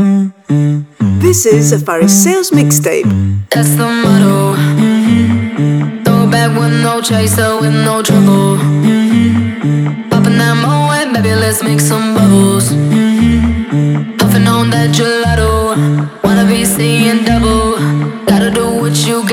This is a Faris Sales mixtape. That's the motto. Mm-hmm. Throw back with no chaser, with no trouble. Popping that moe, baby, let's make some bubbles. Mm-hmm. Puffing on that gelato, wanna be seeing double. Gotta do what you.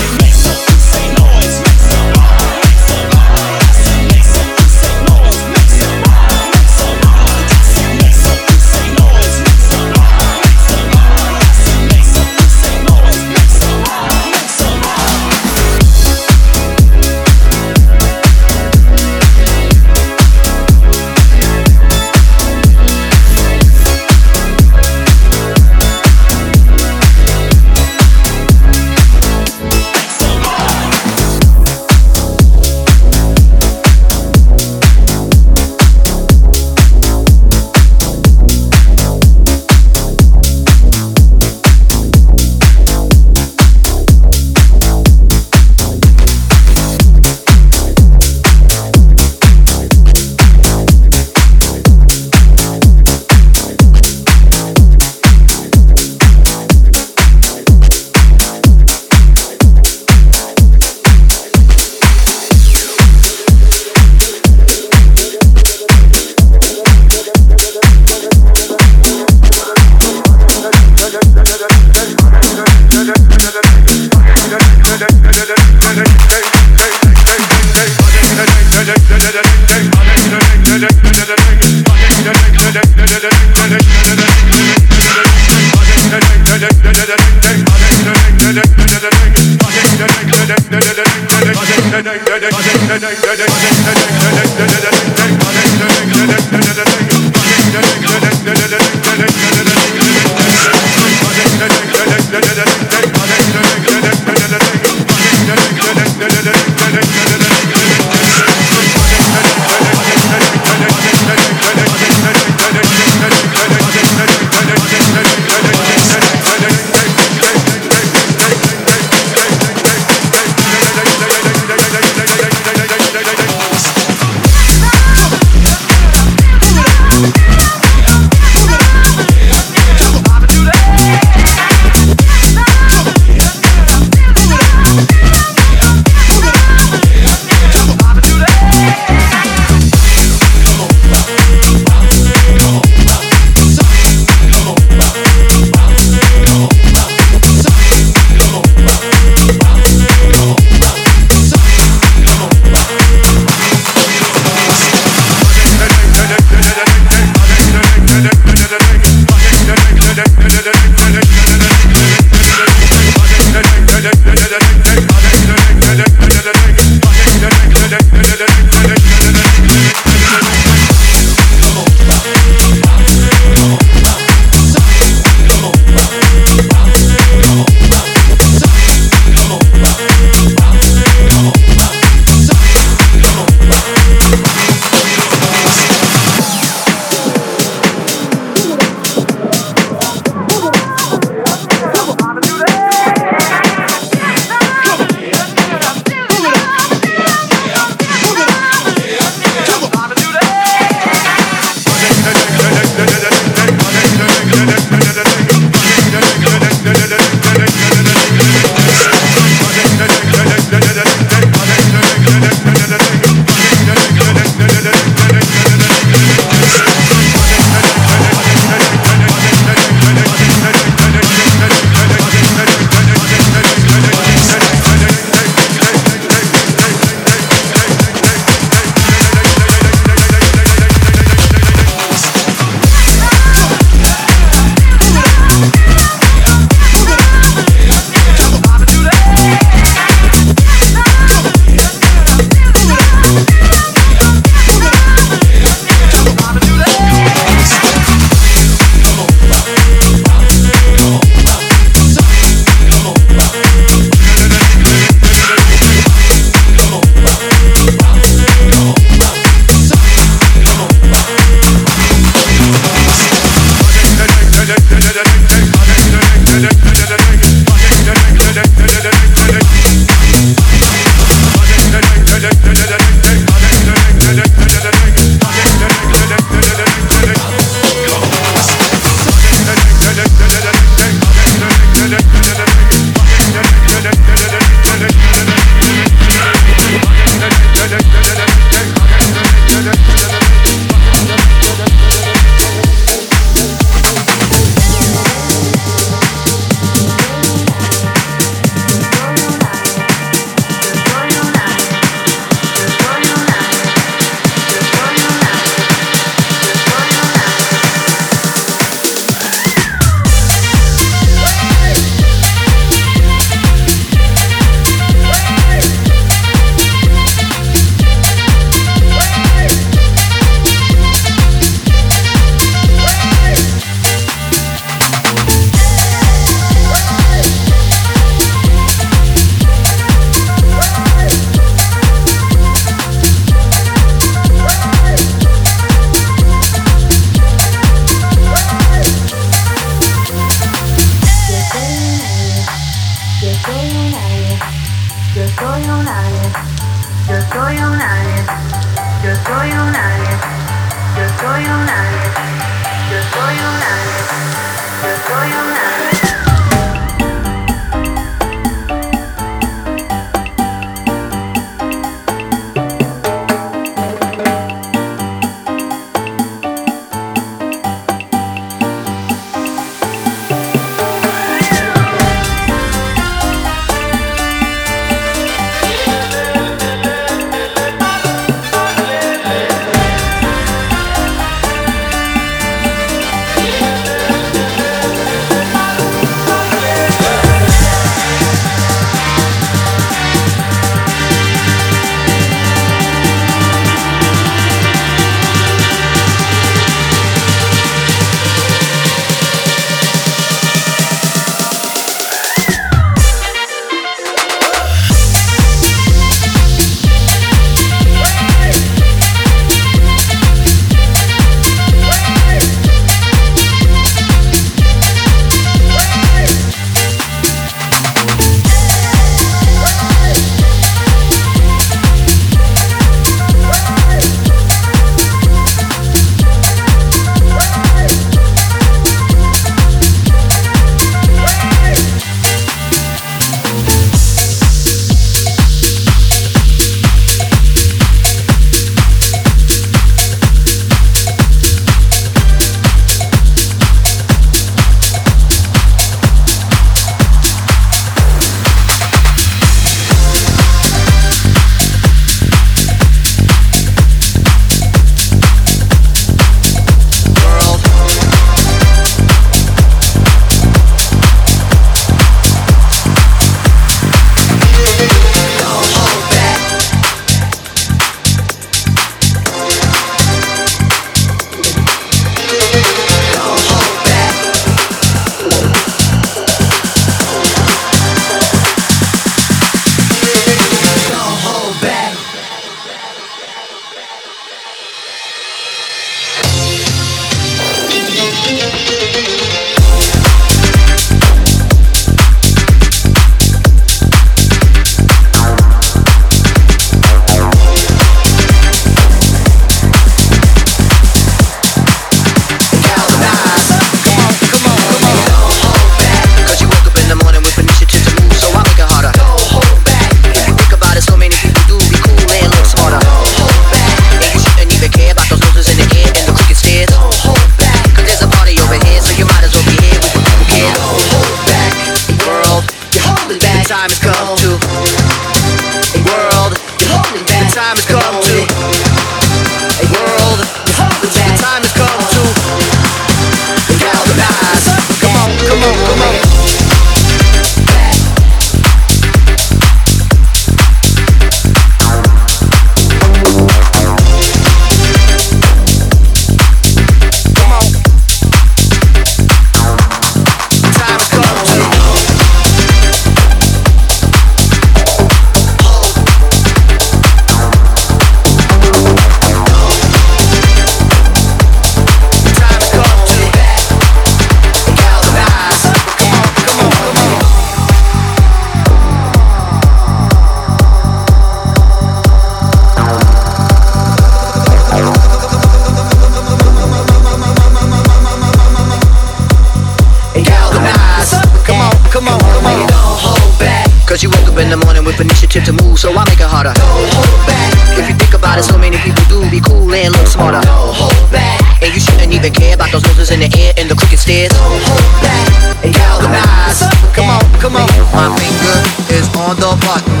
in the morning with initiative to move, so I make it harder. Don't hold back. If you think about it, so many people do be cool and look smarter. Don't hold back. And you shouldn't even care about those noses in the air and the crooked stairs. Don't hold back. And galvanize. Come on, come on. My finger is on the button.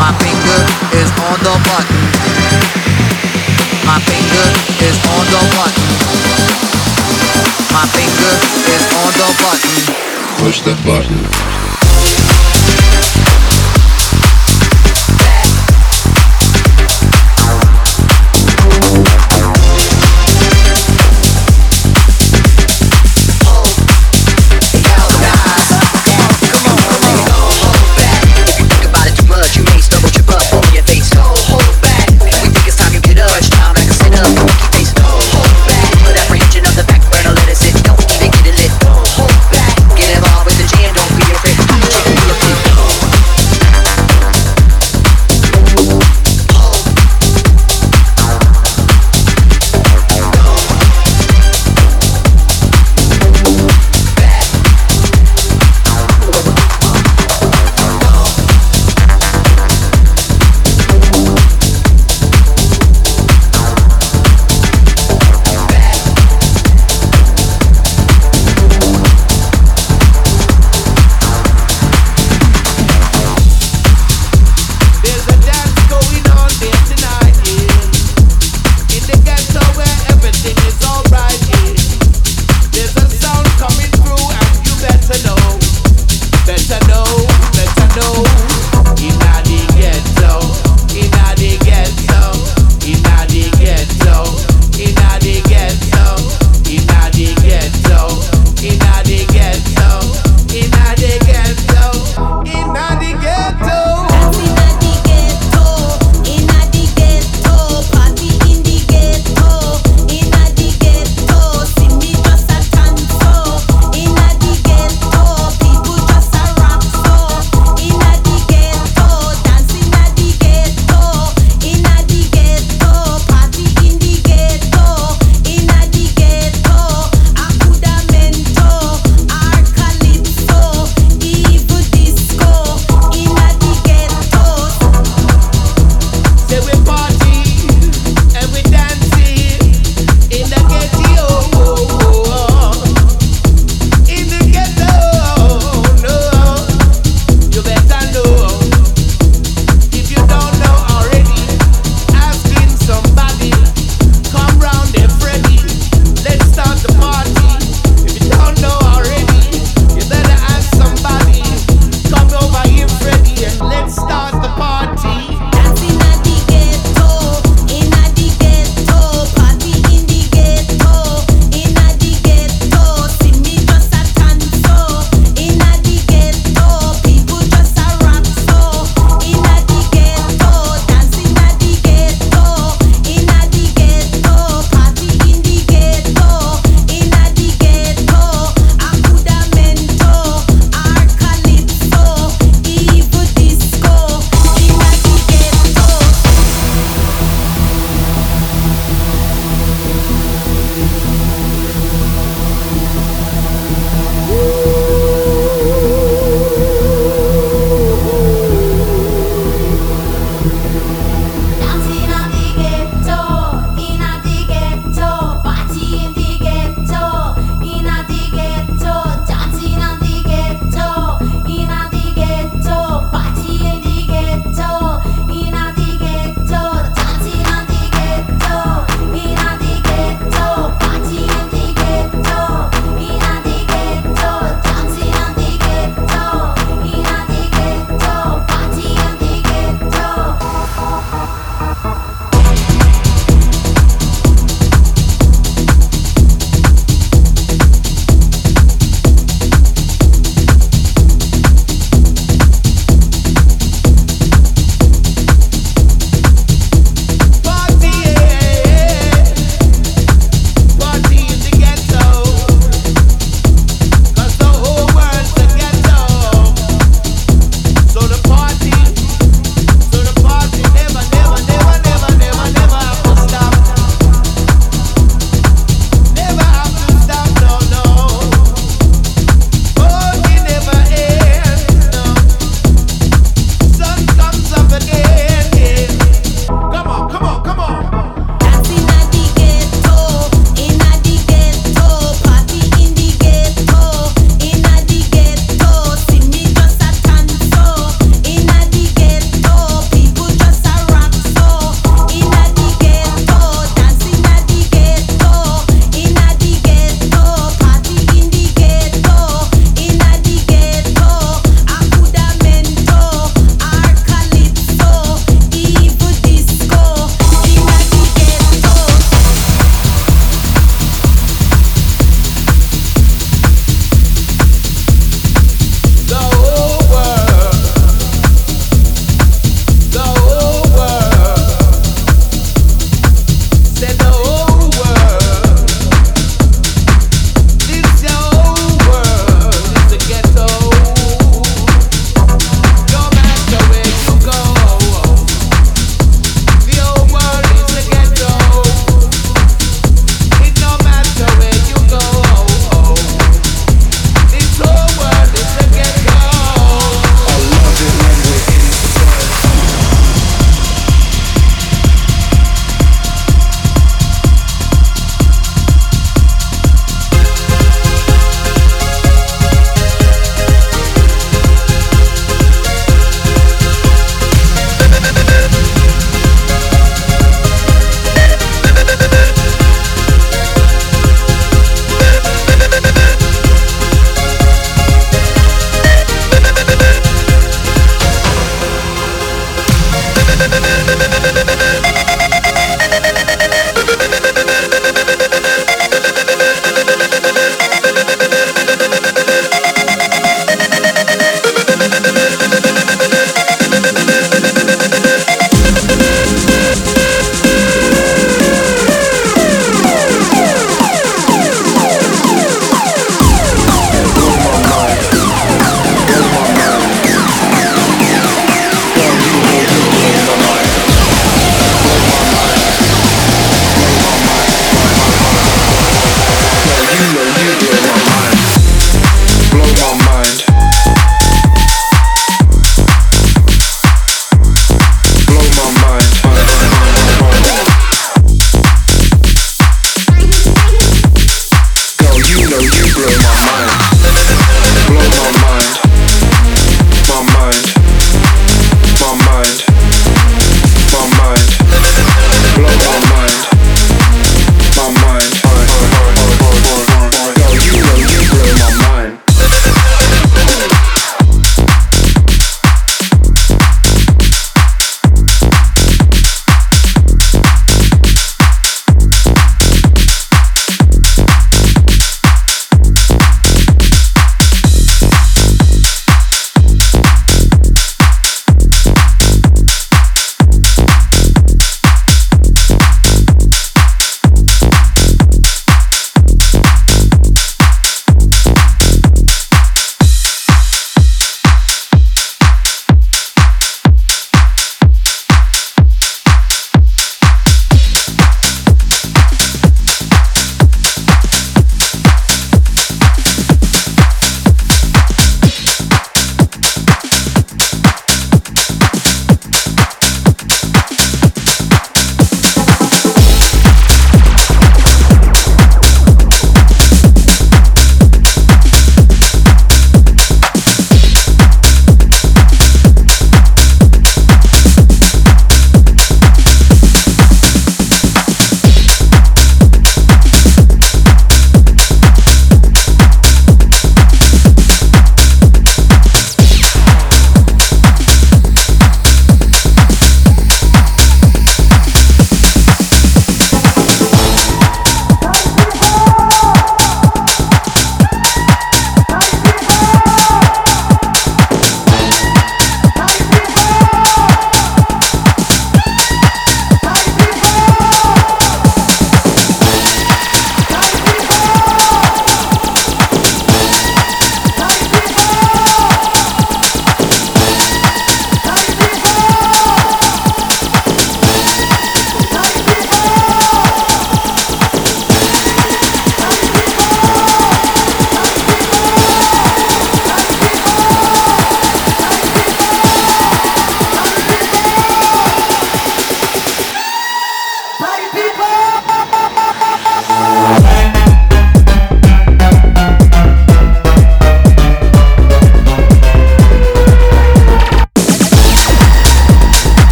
My finger is on the button. My finger is on the button. My finger is on the button. Push the button.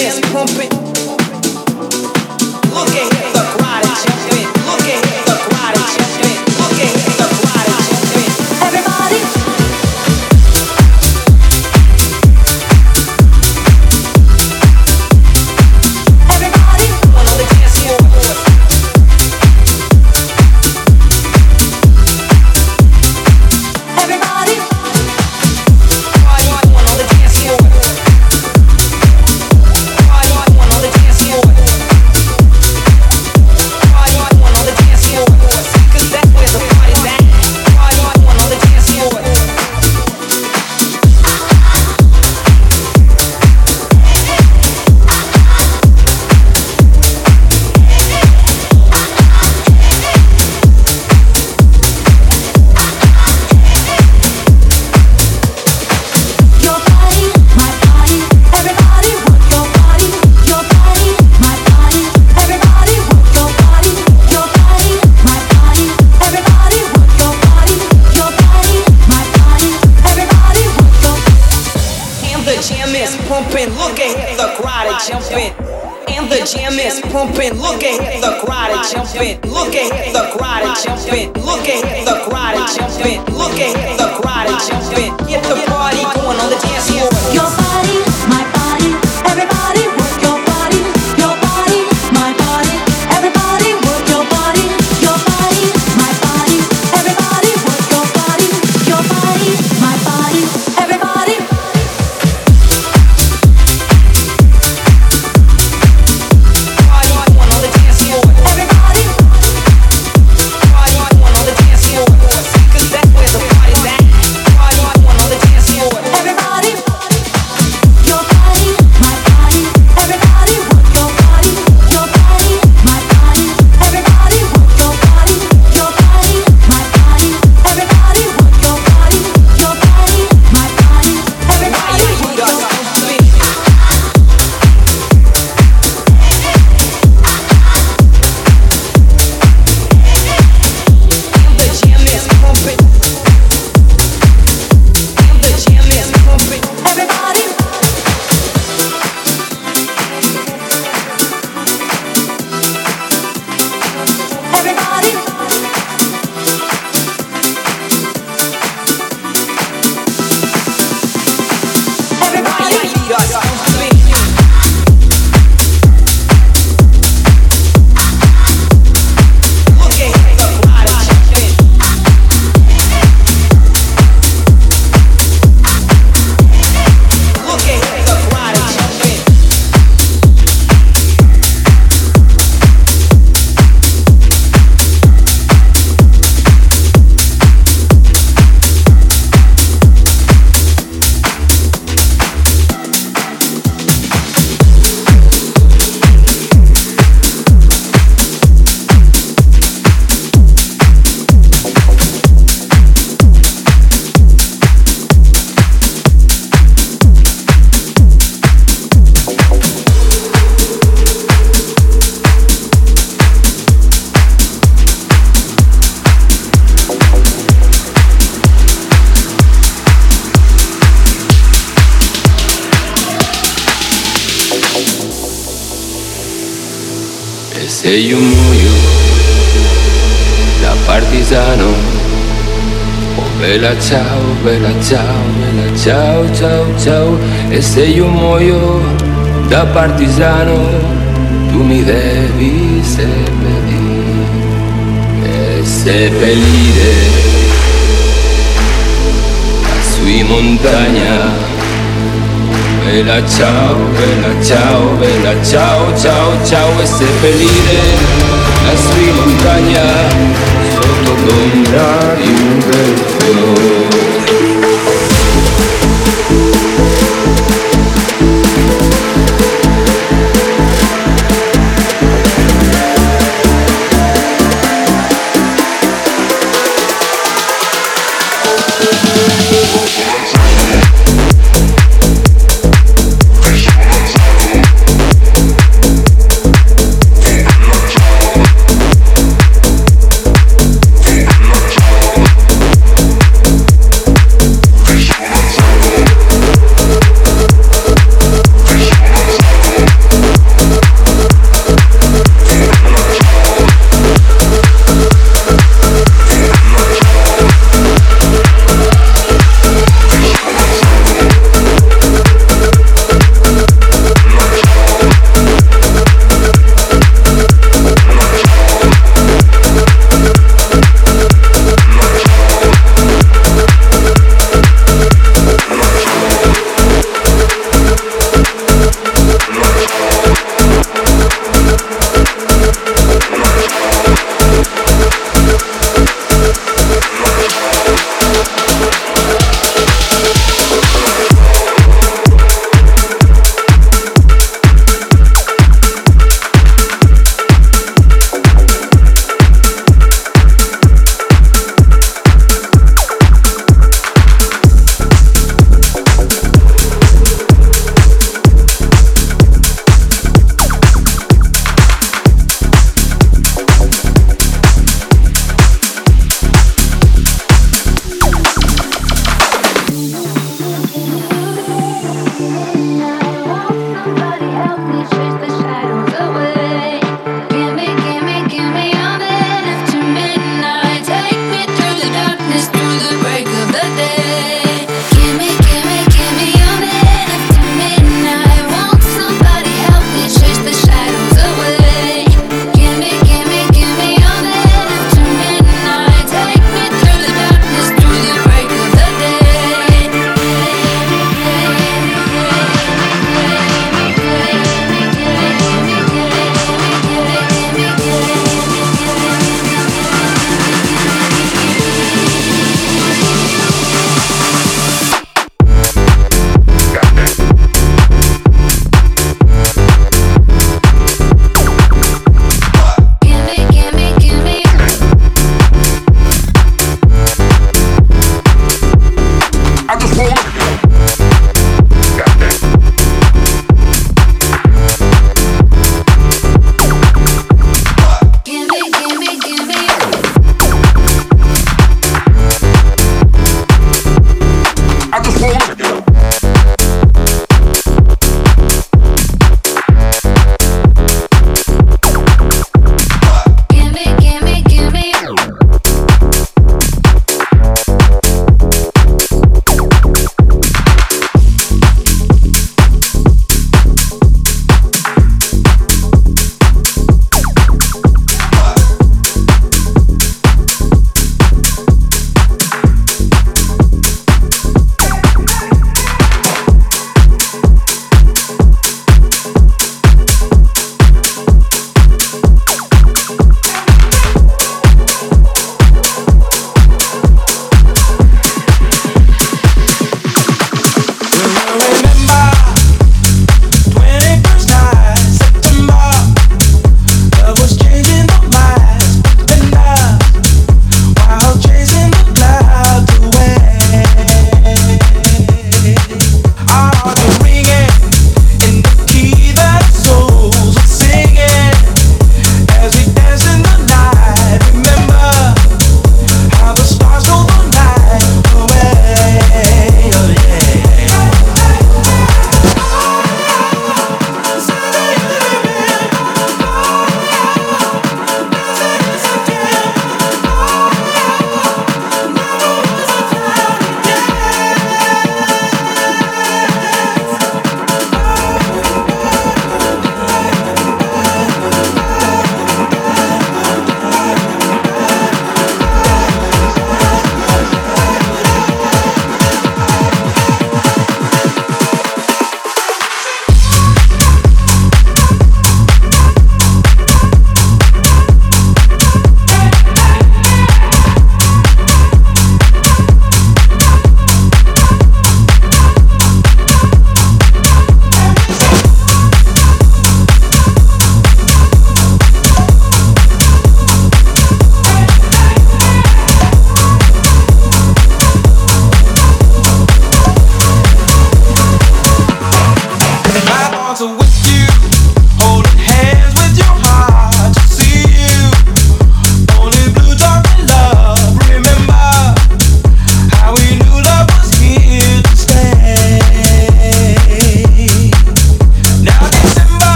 feelings pumping. Ciao, ciao, ciao, e se io muoio da partigiano, tu mi devi seppellire, e seppellire sui montagna. Bella ciao, bella ciao, bella ciao, ciao, ciao, e seppellire la sui montagna sotto l'ombra di un bel fiore.